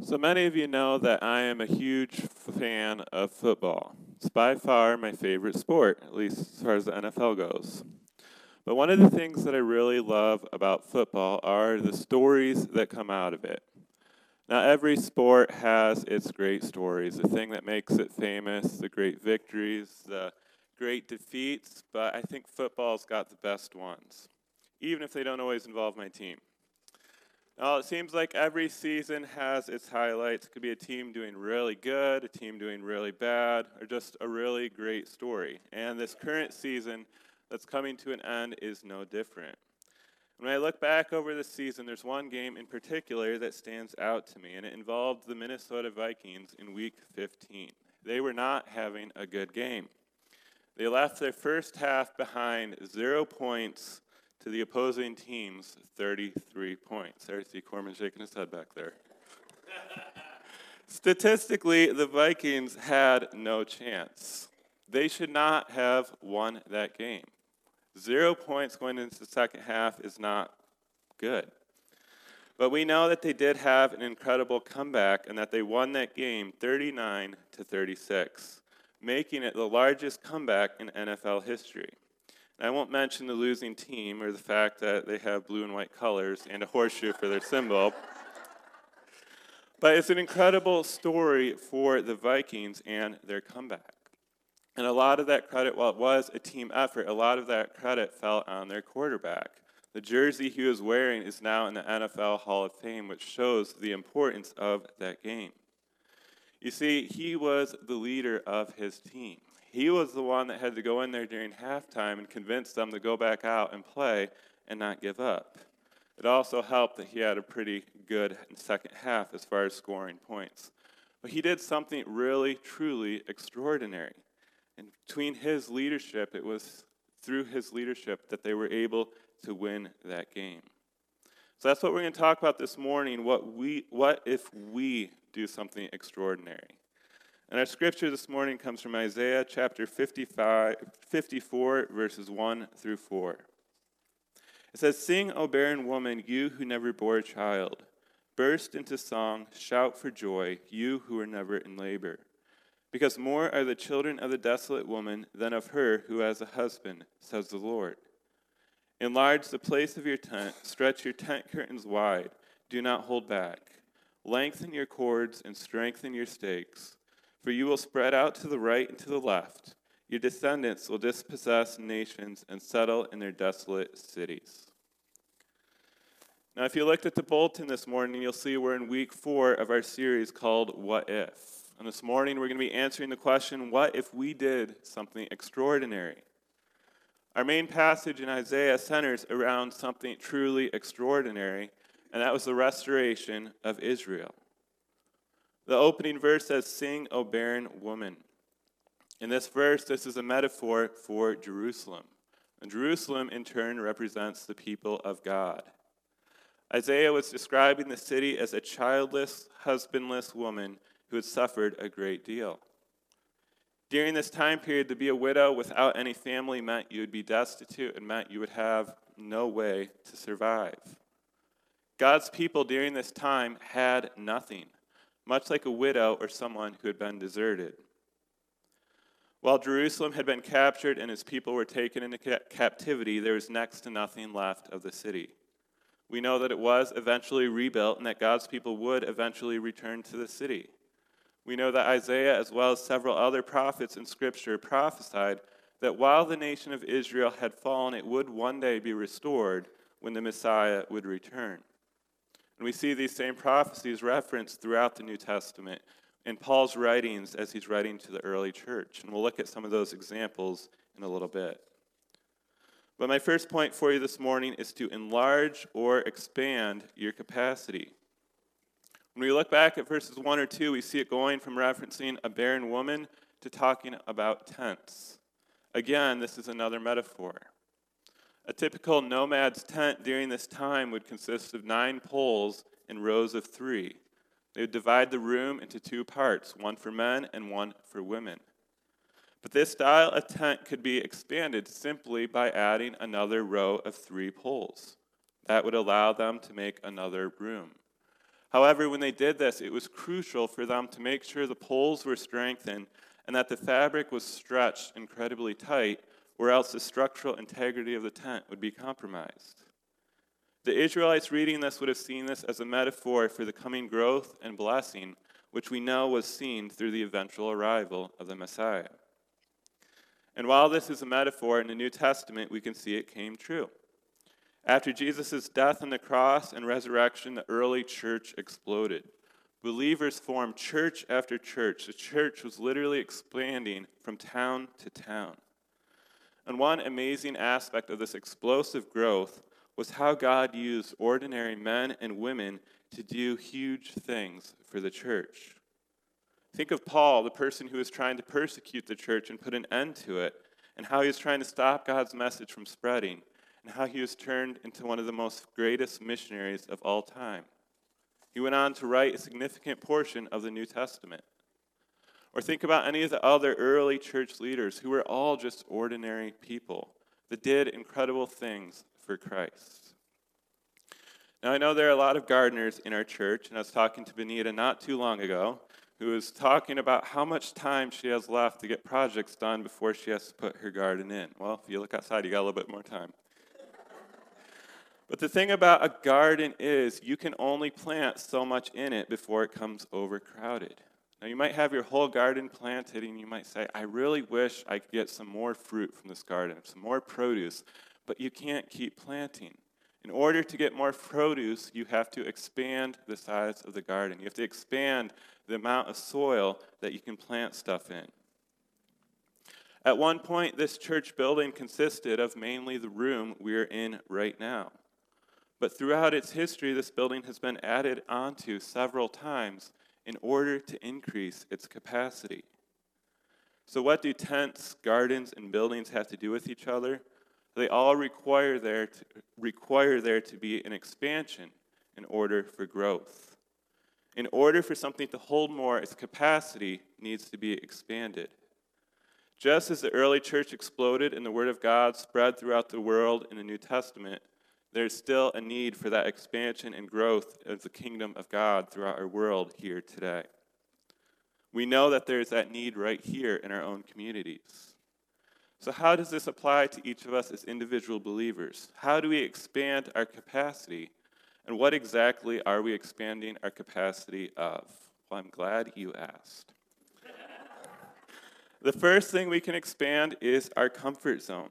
So many of you know that I am a huge fan of football. It's by far my favorite sport, at least as far as the NFL goes. But one of the things that I really love about football are the stories that come out of it. Now, every sport has its great stories, the thing that makes it famous, the great victories, the great defeats, but I think football's got the best ones, even if they don't always involve my team. Now, it seems like every season has its highlights. It could be a team doing really good, a team doing really bad, or just a really great story. And this current season that's coming to an end is no different. When I look back over the season, there's one game in particular that stands out to me, and it involved the Minnesota Vikings in week 15. They were not having a good game. They left their first half behind zero points to the opposing team's 33 points. There, I see Corman shaking his head back there. Statistically, the Vikings had no chance. They should not have won that game. Zero points going into the second half is not good. But we know that they did have an incredible comeback and that they won that game 39 to 36, making it the largest comeback in NFL history. I won't mention the losing team or the fact that they have blue and white colors and a horseshoe for their symbol. But it's an incredible story for the Vikings and their comeback. And a lot of that credit, while it was a team effort, a lot of that credit fell on their quarterback. The jersey he was wearing is now in the NFL Hall of Fame, which shows the importance of that game. You see, he was the leader of his team. He was the one that had to go in there during halftime and convince them to go back out and play and not give up. It also helped that he had a pretty good second half as far as scoring points. But he did something really, truly extraordinary. And between his leadership, it was through his leadership that they were able to win that game. So that's what we're going to talk about this morning. What, we, what if we do something extraordinary? And our scripture this morning comes from Isaiah chapter 55, 54, verses 1 through 4. It says, Sing, O barren woman, you who never bore a child. Burst into song, shout for joy, you who are never in labor. Because more are the children of the desolate woman than of her who has a husband, says the Lord. Enlarge the place of your tent, stretch your tent curtains wide, do not hold back. Lengthen your cords and strengthen your stakes for you will spread out to the right and to the left. Your descendants will dispossess nations and settle in their desolate cities. Now, if you looked at the bulletin this morning, you'll see we're in week four of our series called What If? And this morning, we're going to be answering the question what if we did something extraordinary? Our main passage in Isaiah centers around something truly extraordinary, and that was the restoration of Israel. The opening verse says, Sing, O barren woman. In this verse, this is a metaphor for Jerusalem. And Jerusalem, in turn, represents the people of God. Isaiah was describing the city as a childless, husbandless woman who had suffered a great deal. During this time period, to be a widow without any family meant you would be destitute and meant you would have no way to survive. God's people during this time had nothing much like a widow or someone who had been deserted. While Jerusalem had been captured and its people were taken into ca- captivity, there was next to nothing left of the city. We know that it was eventually rebuilt and that God's people would eventually return to the city. We know that Isaiah, as well as several other prophets in Scripture, prophesied that while the nation of Israel had fallen, it would one day be restored when the Messiah would return. And we see these same prophecies referenced throughout the New Testament in Paul's writings as he's writing to the early church. And we'll look at some of those examples in a little bit. But my first point for you this morning is to enlarge or expand your capacity. When we look back at verses 1 or 2, we see it going from referencing a barren woman to talking about tents. Again, this is another metaphor. A typical nomad's tent during this time would consist of nine poles in rows of three. They would divide the room into two parts, one for men and one for women. But this style of tent could be expanded simply by adding another row of three poles. That would allow them to make another room. However, when they did this, it was crucial for them to make sure the poles were strengthened and that the fabric was stretched incredibly tight, or else the structural integrity of the tent would be compromised. The Israelites reading this would have seen this as a metaphor for the coming growth and blessing, which we know was seen through the eventual arrival of the Messiah. And while this is a metaphor in the New Testament, we can see it came true. After Jesus' death on the cross and resurrection, the early church exploded. Believers formed church after church. The church was literally expanding from town to town. And one amazing aspect of this explosive growth was how God used ordinary men and women to do huge things for the church. Think of Paul, the person who was trying to persecute the church and put an end to it, and how he was trying to stop God's message from spreading, and how he was turned into one of the most greatest missionaries of all time. He went on to write a significant portion of the New Testament. Or think about any of the other early church leaders who were all just ordinary people that did incredible things for Christ. Now, I know there are a lot of gardeners in our church, and I was talking to Benita not too long ago, who was talking about how much time she has left to get projects done before she has to put her garden in. Well, if you look outside, you got a little bit more time. But the thing about a garden is you can only plant so much in it before it comes overcrowded. Now, you might have your whole garden planted, and you might say, I really wish I could get some more fruit from this garden, some more produce, but you can't keep planting. In order to get more produce, you have to expand the size of the garden. You have to expand the amount of soil that you can plant stuff in. At one point, this church building consisted of mainly the room we're in right now. But throughout its history, this building has been added onto several times in order to increase its capacity. So, what do tents, gardens, and buildings have to do with each other? They all require there to, require there to be an expansion in order for growth. In order for something to hold more, its capacity needs to be expanded. Just as the early church exploded and the Word of God spread throughout the world in the New Testament, there's still a need for that expansion and growth of the kingdom of God throughout our world here today. We know that there's that need right here in our own communities. So, how does this apply to each of us as individual believers? How do we expand our capacity? And what exactly are we expanding our capacity of? Well, I'm glad you asked. the first thing we can expand is our comfort zone.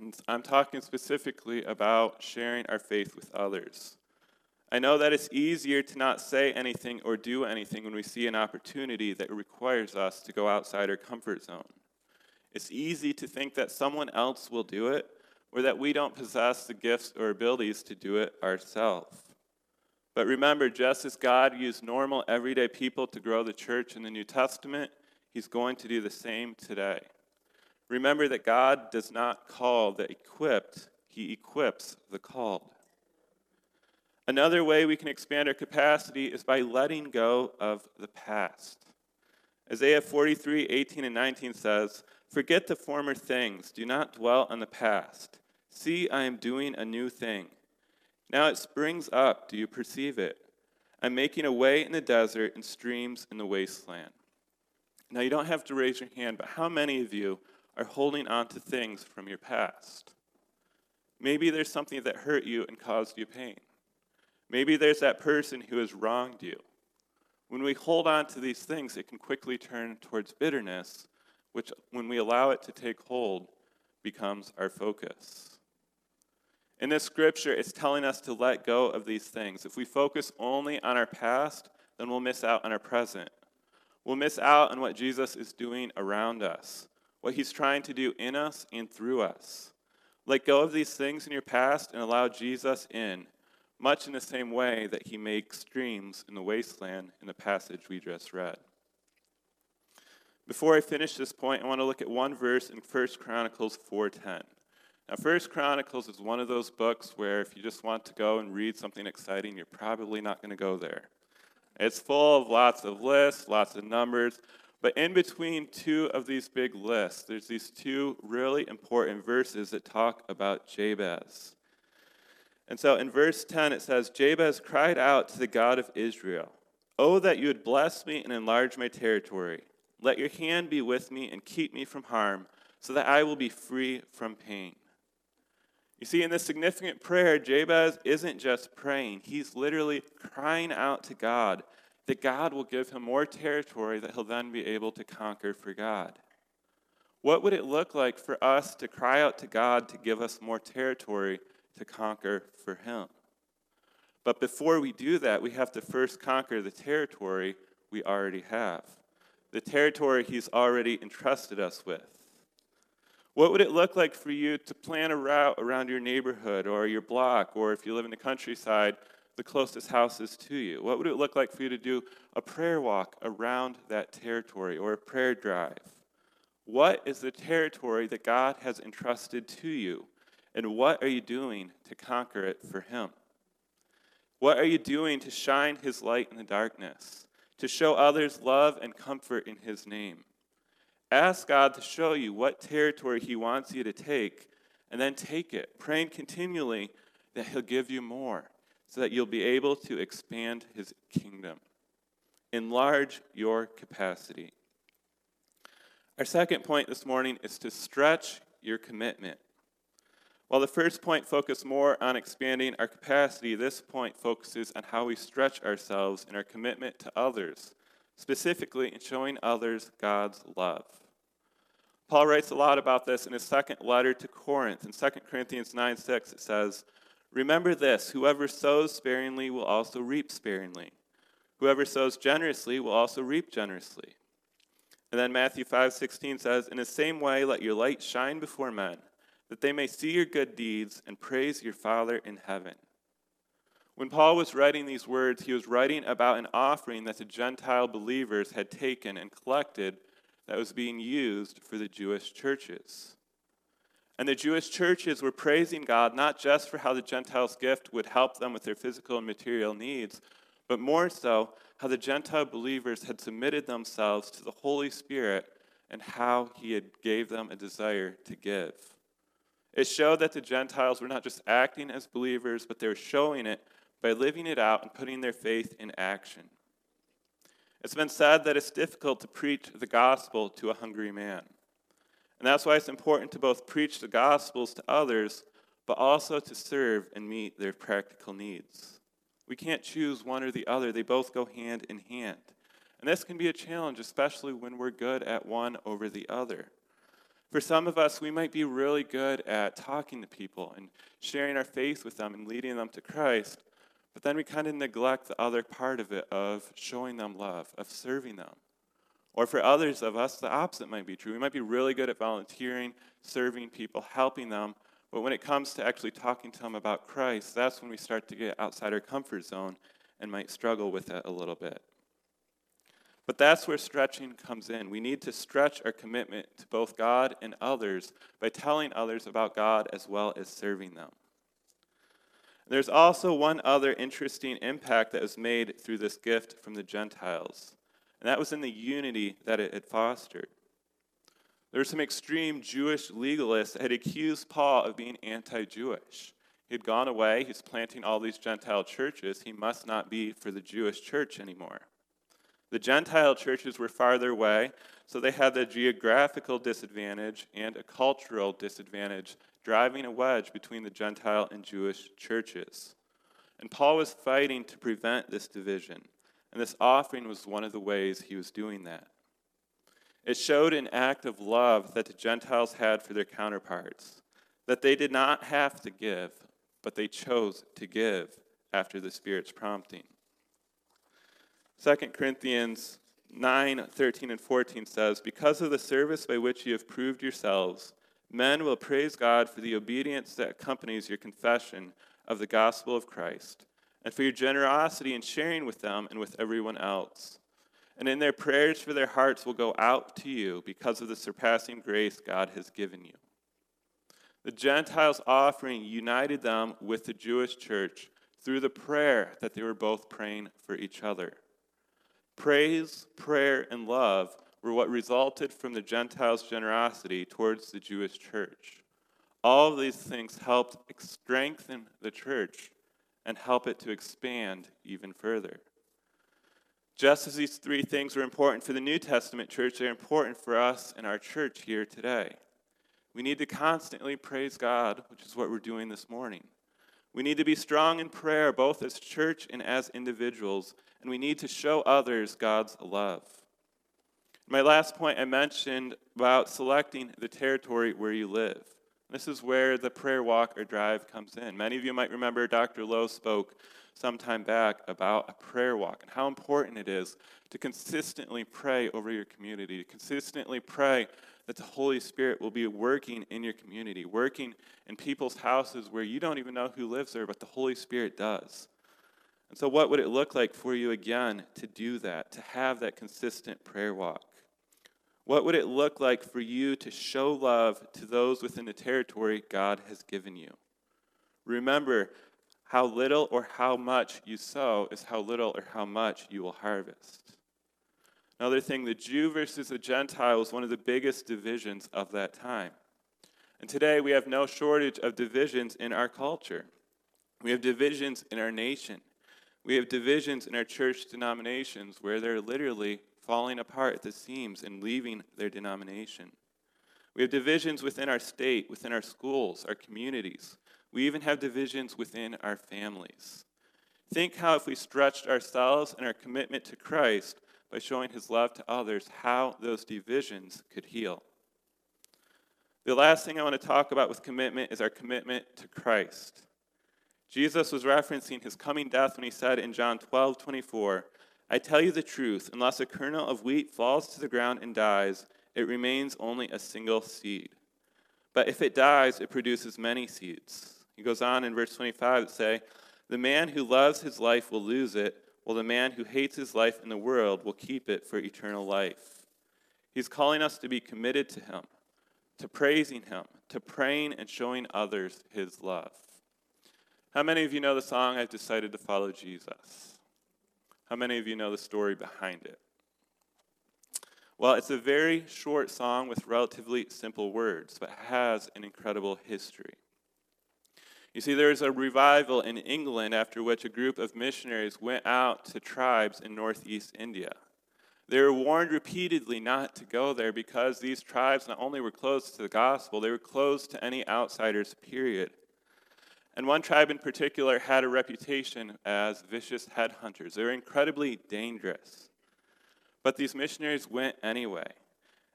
And I'm talking specifically about sharing our faith with others. I know that it's easier to not say anything or do anything when we see an opportunity that requires us to go outside our comfort zone. It's easy to think that someone else will do it or that we don't possess the gifts or abilities to do it ourselves. But remember, just as God used normal, everyday people to grow the church in the New Testament, He's going to do the same today. Remember that God does not call the equipped, He equips the called. Another way we can expand our capacity is by letting go of the past. Isaiah 43, 18, and 19 says, Forget the former things, do not dwell on the past. See, I am doing a new thing. Now it springs up, do you perceive it? I'm making a way in the desert and streams in the wasteland. Now you don't have to raise your hand, but how many of you are holding on to things from your past? Maybe there's something that hurt you and caused you pain. Maybe there's that person who has wronged you. When we hold on to these things, it can quickly turn towards bitterness which, when we allow it to take hold, becomes our focus. In this scripture, it's telling us to let go of these things. If we focus only on our past, then we'll miss out on our present. We'll miss out on what Jesus is doing around us, what he's trying to do in us and through us. Let go of these things in your past and allow Jesus in, much in the same way that he makes streams in the wasteland in the passage we just read. Before I finish this point, I want to look at one verse in 1 Chronicles 4:10. Now, 1 Chronicles is one of those books where if you just want to go and read something exciting, you're probably not going to go there. It's full of lots of lists, lots of numbers, but in between two of these big lists, there's these two really important verses that talk about Jabez. And so in verse 10, it says Jabez cried out to the God of Israel, Oh, that you would bless me and enlarge my territory. Let your hand be with me and keep me from harm, so that I will be free from pain. You see, in this significant prayer, Jabez isn't just praying, he's literally crying out to God that God will give him more territory that he'll then be able to conquer for God. What would it look like for us to cry out to God to give us more territory to conquer for Him? But before we do that, we have to first conquer the territory we already have, the territory He's already entrusted us with. What would it look like for you to plan a route around your neighborhood or your block, or if you live in the countryside, the closest houses to you? What would it look like for you to do a prayer walk around that territory or a prayer drive? What is the territory that God has entrusted to you? And what are you doing to conquer it for Him? What are you doing to shine His light in the darkness, to show others love and comfort in His name? Ask God to show you what territory He wants you to take, and then take it, praying continually that He'll give you more so that you'll be able to expand His kingdom. Enlarge your capacity. Our second point this morning is to stretch your commitment. While the first point focused more on expanding our capacity, this point focuses on how we stretch ourselves in our commitment to others, specifically in showing others God's love. Paul writes a lot about this in his second letter to Corinth. In 2 Corinthians 9 6, it says, Remember this whoever sows sparingly will also reap sparingly. Whoever sows generously will also reap generously. And then Matthew 5:16 says, "In the same way let your light shine before men, that they may see your good deeds and praise your Father in heaven." When Paul was writing these words, he was writing about an offering that the Gentile believers had taken and collected that was being used for the Jewish churches. And the Jewish churches were praising God not just for how the Gentiles' gift would help them with their physical and material needs, but more so, how the Gentile believers had submitted themselves to the Holy Spirit and how he had gave them a desire to give. It showed that the Gentiles were not just acting as believers, but they were showing it by living it out and putting their faith in action. It's been said that it's difficult to preach the gospel to a hungry man. And that's why it's important to both preach the gospels to others, but also to serve and meet their practical needs. We can't choose one or the other, they both go hand in hand. And this can be a challenge, especially when we're good at one over the other. For some of us, we might be really good at talking to people and sharing our faith with them and leading them to Christ, but then we kind of neglect the other part of it of showing them love, of serving them. Or for others of us, the opposite might be true. We might be really good at volunteering, serving people, helping them, but when it comes to actually talking to them about Christ, that's when we start to get outside our comfort zone and might struggle with it a little bit. But that's where stretching comes in. We need to stretch our commitment to both God and others by telling others about God as well as serving them. There's also one other interesting impact that was made through this gift from the Gentiles, and that was in the unity that it had fostered. There were some extreme Jewish legalists that had accused Paul of being anti Jewish. He had gone away, he's planting all these Gentile churches. He must not be for the Jewish church anymore. The Gentile churches were farther away, so they had the geographical disadvantage and a cultural disadvantage, driving a wedge between the Gentile and Jewish churches. And Paul was fighting to prevent this division, and this offering was one of the ways he was doing that. It showed an act of love that the Gentiles had for their counterparts, that they did not have to give, but they chose to give after the Spirit's prompting. 2 Corinthians 9 13 and 14 says, Because of the service by which you have proved yourselves, men will praise God for the obedience that accompanies your confession of the gospel of Christ, and for your generosity in sharing with them and with everyone else and in their prayers for their hearts will go out to you because of the surpassing grace God has given you. The Gentiles' offering united them with the Jewish church through the prayer that they were both praying for each other. Praise, prayer, and love were what resulted from the Gentiles' generosity towards the Jewish church. All of these things helped strengthen the church and help it to expand even further. Just as these three things were important for the New Testament church, they're important for us in our church here today. We need to constantly praise God, which is what we're doing this morning. We need to be strong in prayer, both as church and as individuals, and we need to show others God's love. My last point, I mentioned about selecting the territory where you live. This is where the prayer walk or drive comes in. Many of you might remember Dr. Lowe spoke some time back about a prayer walk and how important it is to consistently pray over your community, to consistently pray that the Holy Spirit will be working in your community, working in people's houses where you don't even know who lives there, but the Holy Spirit does. And so, what would it look like for you again to do that, to have that consistent prayer walk? What would it look like for you to show love to those within the territory God has given you? Remember, how little or how much you sow is how little or how much you will harvest. Another thing, the Jew versus the Gentile was one of the biggest divisions of that time. And today we have no shortage of divisions in our culture. We have divisions in our nation. We have divisions in our church denominations where there are literally falling apart at the seams and leaving their denomination. We have divisions within our state, within our schools, our communities. We even have divisions within our families. Think how, if we stretched ourselves and our commitment to Christ, by showing his love to others, how those divisions could heal. The last thing I want to talk about with commitment is our commitment to Christ. Jesus was referencing his coming death when he said in John 12 24, I tell you the truth, unless a kernel of wheat falls to the ground and dies, it remains only a single seed. But if it dies, it produces many seeds. He goes on in verse 25 to say, The man who loves his life will lose it, while the man who hates his life in the world will keep it for eternal life. He's calling us to be committed to him, to praising him, to praying and showing others his love. How many of you know the song, I've decided to follow Jesus? How many of you know the story behind it? Well, it's a very short song with relatively simple words, but has an incredible history. You see, there was a revival in England after which a group of missionaries went out to tribes in northeast India. They were warned repeatedly not to go there because these tribes not only were closed to the gospel, they were closed to any outsiders, period. And one tribe in particular had a reputation as vicious headhunters. They were incredibly dangerous. But these missionaries went anyway.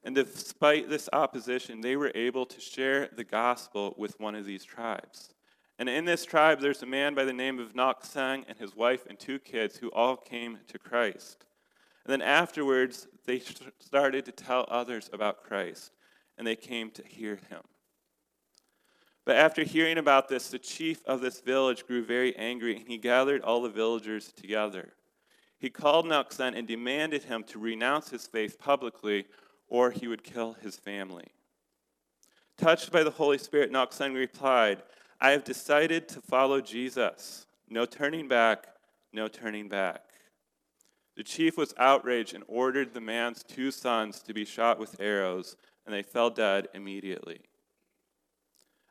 And despite this opposition, they were able to share the gospel with one of these tribes. And in this tribe, there's a man by the name of Nok-sang and his wife and two kids who all came to Christ. And then afterwards, they started to tell others about Christ, and they came to hear him. But after hearing about this, the chief of this village grew very angry, and he gathered all the villagers together. He called Nok-sang and demanded him to renounce his faith publicly, or he would kill his family. Touched by the Holy Spirit, Nok-sang replied, I have decided to follow Jesus. No turning back, no turning back. The chief was outraged and ordered the man's two sons to be shot with arrows, and they fell dead immediately.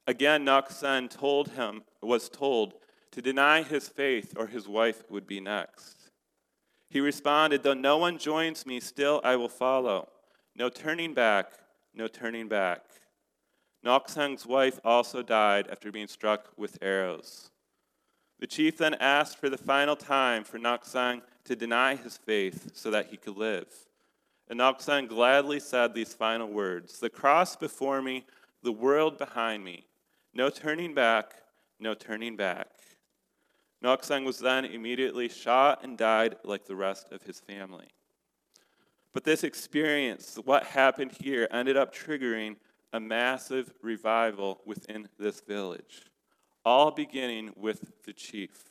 Again, Nok-sang told him, was told to deny his faith or his wife would be next. He responded, Though no one joins me, still I will follow. No turning back, no turning back. Nok-sang's wife also died after being struck with arrows. The chief then asked for the final time for Nok-sang to deny his faith so that he could live. And Nok-sang gladly said these final words The cross before me, the world behind me. No turning back, no turning back. Nok-sang was then immediately shot and died like the rest of his family. But this experience, what happened here, ended up triggering a massive revival within this village, all beginning with the chief.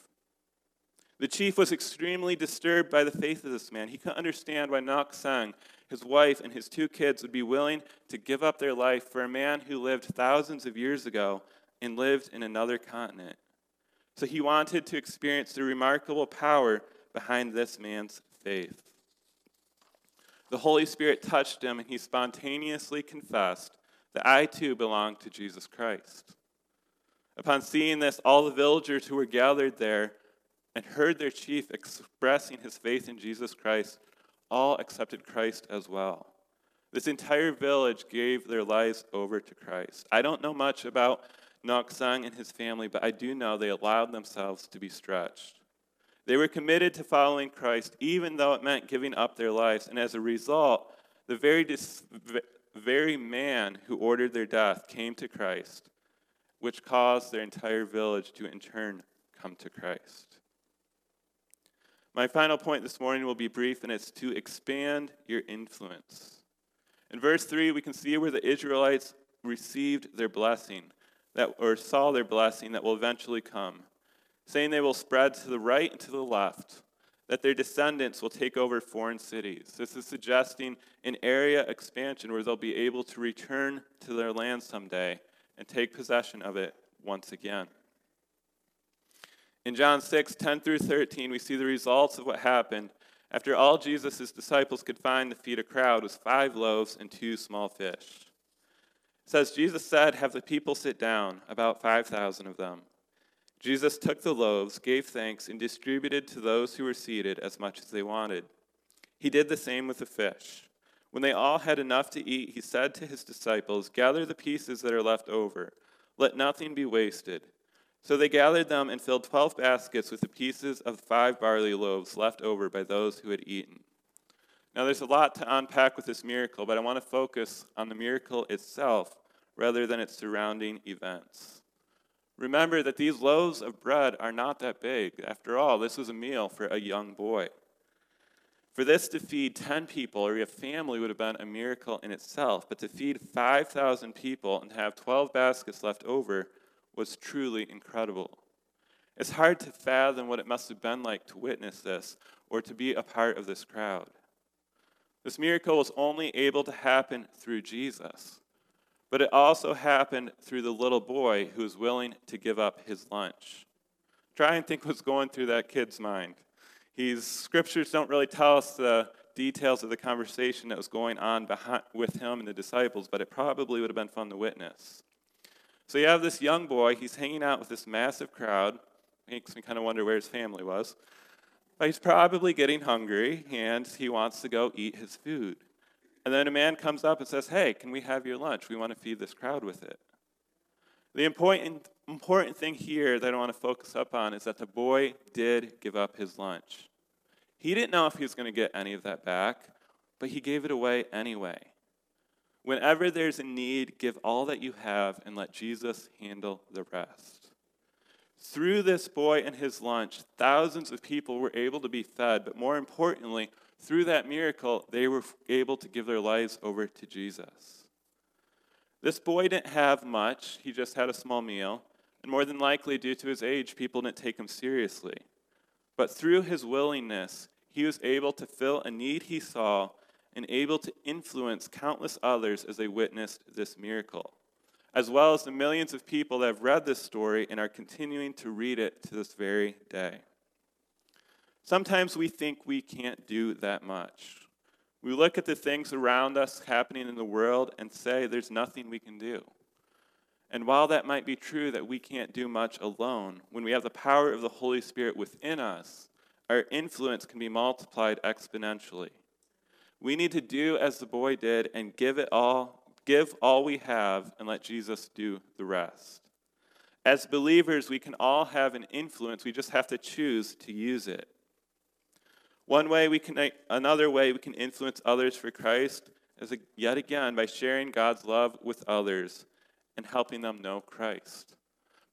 The chief was extremely disturbed by the faith of this man. He couldn't understand why Nok-sang, his wife, and his two kids would be willing to give up their life for a man who lived thousands of years ago and lived in another continent. So he wanted to experience the remarkable power behind this man's faith. The Holy Spirit touched him, and he spontaneously confessed that I too belong to Jesus Christ. Upon seeing this, all the villagers who were gathered there and heard their chief expressing his faith in Jesus Christ all accepted Christ as well. This entire village gave their lives over to Christ. I don't know much about Noksang and his family, but I do know they allowed themselves to be stretched. They were committed to following Christ, even though it meant giving up their lives. And as a result, the very, dis- very man who ordered their death came to Christ, which caused their entire village to in turn come to Christ. My final point this morning will be brief, and it's to expand your influence. In verse 3, we can see where the Israelites received their blessing, that, or saw their blessing that will eventually come saying they will spread to the right and to the left, that their descendants will take over foreign cities. This is suggesting an area expansion where they'll be able to return to their land someday and take possession of it once again. In John 6, 10 through 13, we see the results of what happened after all Jesus' disciples could find to feed a crowd was five loaves and two small fish. Says, Jesus said, Have the people sit down, about 5,000 of them. Jesus took the loaves, gave thanks, and distributed to those who were seated as much as they wanted. He did the same with the fish. When they all had enough to eat, he said to his disciples, Gather the pieces that are left over. Let nothing be wasted. So they gathered them and filled twelve baskets with the pieces of five barley loaves left over by those who had eaten. Now, there's a lot to unpack with this miracle, but I want to focus on the miracle itself rather than its surrounding events. Remember that these loaves of bread are not that big. After all, this was a meal for a young boy. For this to feed 10 people or a family would have been a miracle in itself, but to feed 5,000 people and have 12 baskets left over was truly incredible. It's hard to fathom what it must have been like to witness this or to be a part of this crowd. This miracle was only able to happen through Jesus. But it also happened through the little boy who was willing to give up his lunch. Try and think what's going through that kid's mind. He's, scriptures don't really tell us the details of the conversation that was going on behind, with him and the disciples, but it probably would have been fun to witness. So you have this young boy, he's hanging out with this massive crowd. Makes me kind of wonder where his family was. But he's probably getting hungry and he wants to go eat his food. And then a man comes up and says, Hey, can we have your lunch? We want to feed this crowd with it. The important, important thing here that I want to focus up on is that the boy did give up his lunch. He didn't know if he was going to get any of that back, but he gave it away anyway. Whenever there's a need, give all that you have and let Jesus handle the rest. Through this boy and his lunch, thousands of people were able to be fed, but more importantly, through that miracle, they were able to give their lives over to Jesus. This boy didn't have much, he just had a small meal, and more than likely, due to his age, people didn't take him seriously. But through his willingness, he was able to fill a need he saw and able to influence countless others as they witnessed this miracle, as well as the millions of people that have read this story and are continuing to read it to this very day. Sometimes we think we can't do that much. We look at the things around us happening in the world and say there's nothing we can do. And while that might be true that we can't do much alone, when we have the power of the Holy Spirit within us, our influence can be multiplied exponentially. We need to do as the boy did and give it all, give all we have and let Jesus do the rest. As believers, we can all have an influence. We just have to choose to use it. One way we can, another way we can influence others for Christ is yet again by sharing God's love with others and helping them know Christ.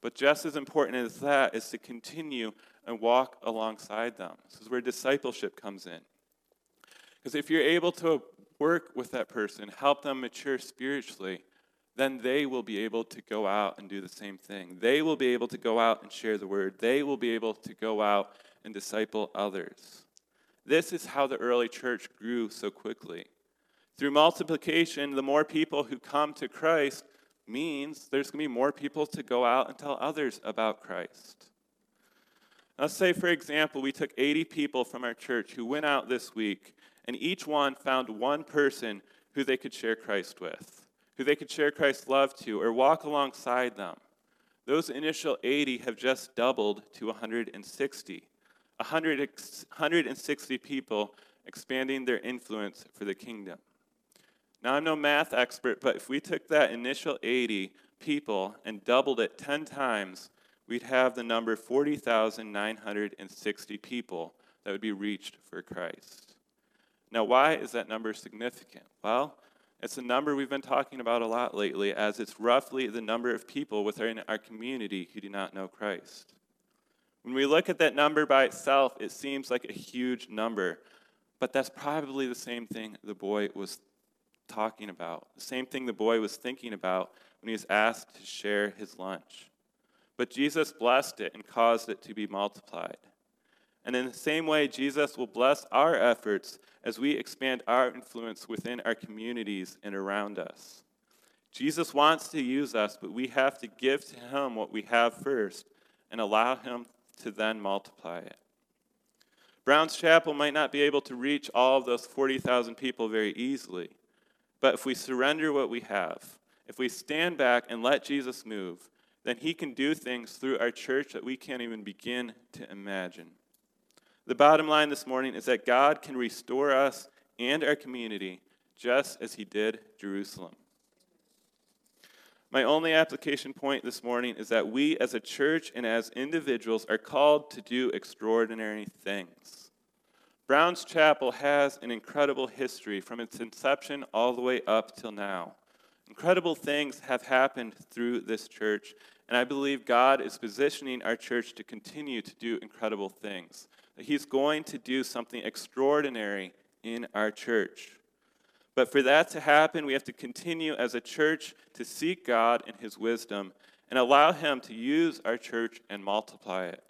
But just as important as that is to continue and walk alongside them. This is where discipleship comes in. Because if you're able to work with that person, help them mature spiritually, then they will be able to go out and do the same thing. They will be able to go out and share the word. They will be able to go out and disciple others. This is how the early church grew so quickly. Through multiplication, the more people who come to Christ means there's going to be more people to go out and tell others about Christ. Let's say, for example, we took 80 people from our church who went out this week, and each one found one person who they could share Christ with, who they could share Christ's love to, or walk alongside them. Those initial 80 have just doubled to 160. 100, 160 people expanding their influence for the kingdom. Now, I'm no math expert, but if we took that initial 80 people and doubled it 10 times, we'd have the number 40,960 people that would be reached for Christ. Now, why is that number significant? Well, it's a number we've been talking about a lot lately, as it's roughly the number of people within our community who do not know Christ. When we look at that number by itself, it seems like a huge number, but that's probably the same thing the boy was talking about, the same thing the boy was thinking about when he was asked to share his lunch. But Jesus blessed it and caused it to be multiplied. And in the same way, Jesus will bless our efforts as we expand our influence within our communities and around us. Jesus wants to use us, but we have to give to him what we have first and allow him to then multiply it. Brown's Chapel might not be able to reach all of those 40,000 people very easily, but if we surrender what we have, if we stand back and let Jesus move, then he can do things through our church that we can't even begin to imagine. The bottom line this morning is that God can restore us and our community just as he did Jerusalem. My only application point this morning is that we as a church and as individuals are called to do extraordinary things. Brown's Chapel has an incredible history from its inception all the way up till now. Incredible things have happened through this church, and I believe God is positioning our church to continue to do incredible things. That He's going to do something extraordinary in our church. But for that to happen, we have to continue as a church to seek God in His wisdom and allow Him to use our church and multiply it.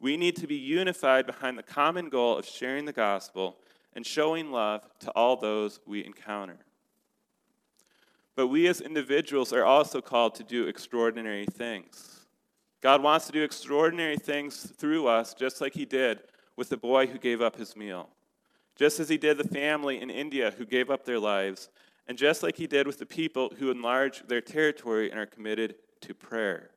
We need to be unified behind the common goal of sharing the gospel and showing love to all those we encounter. But we as individuals are also called to do extraordinary things. God wants to do extraordinary things through us, just like He did with the boy who gave up his meal just as he did the family in India who gave up their lives, and just like he did with the people who enlarge their territory and are committed to prayer.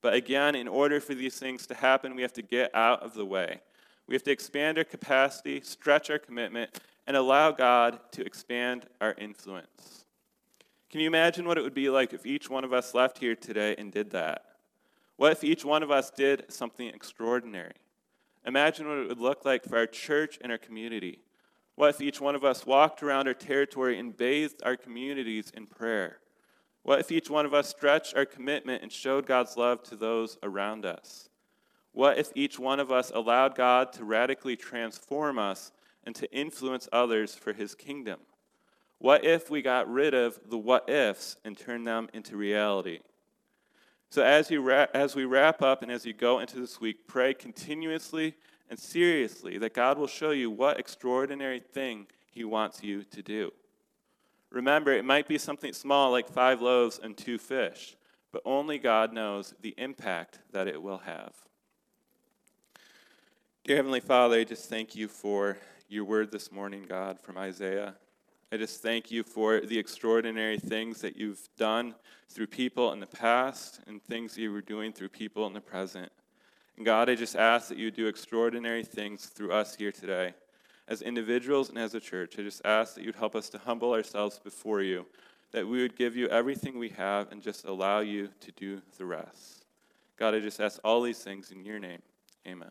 But again, in order for these things to happen, we have to get out of the way. We have to expand our capacity, stretch our commitment, and allow God to expand our influence. Can you imagine what it would be like if each one of us left here today and did that? What if each one of us did something extraordinary? Imagine what it would look like for our church and our community. What if each one of us walked around our territory and bathed our communities in prayer? What if each one of us stretched our commitment and showed God's love to those around us? What if each one of us allowed God to radically transform us and to influence others for his kingdom? What if we got rid of the what ifs and turned them into reality? So, as, you ra- as we wrap up and as you go into this week, pray continuously and seriously that God will show you what extraordinary thing He wants you to do. Remember, it might be something small like five loaves and two fish, but only God knows the impact that it will have. Dear Heavenly Father, I just thank you for your word this morning, God, from Isaiah. I just thank you for the extraordinary things that you've done through people in the past and things you were doing through people in the present. And God, I just ask that you do extraordinary things through us here today. As individuals and as a church, I just ask that you'd help us to humble ourselves before you, that we would give you everything we have and just allow you to do the rest. God, I just ask all these things in your name. Amen.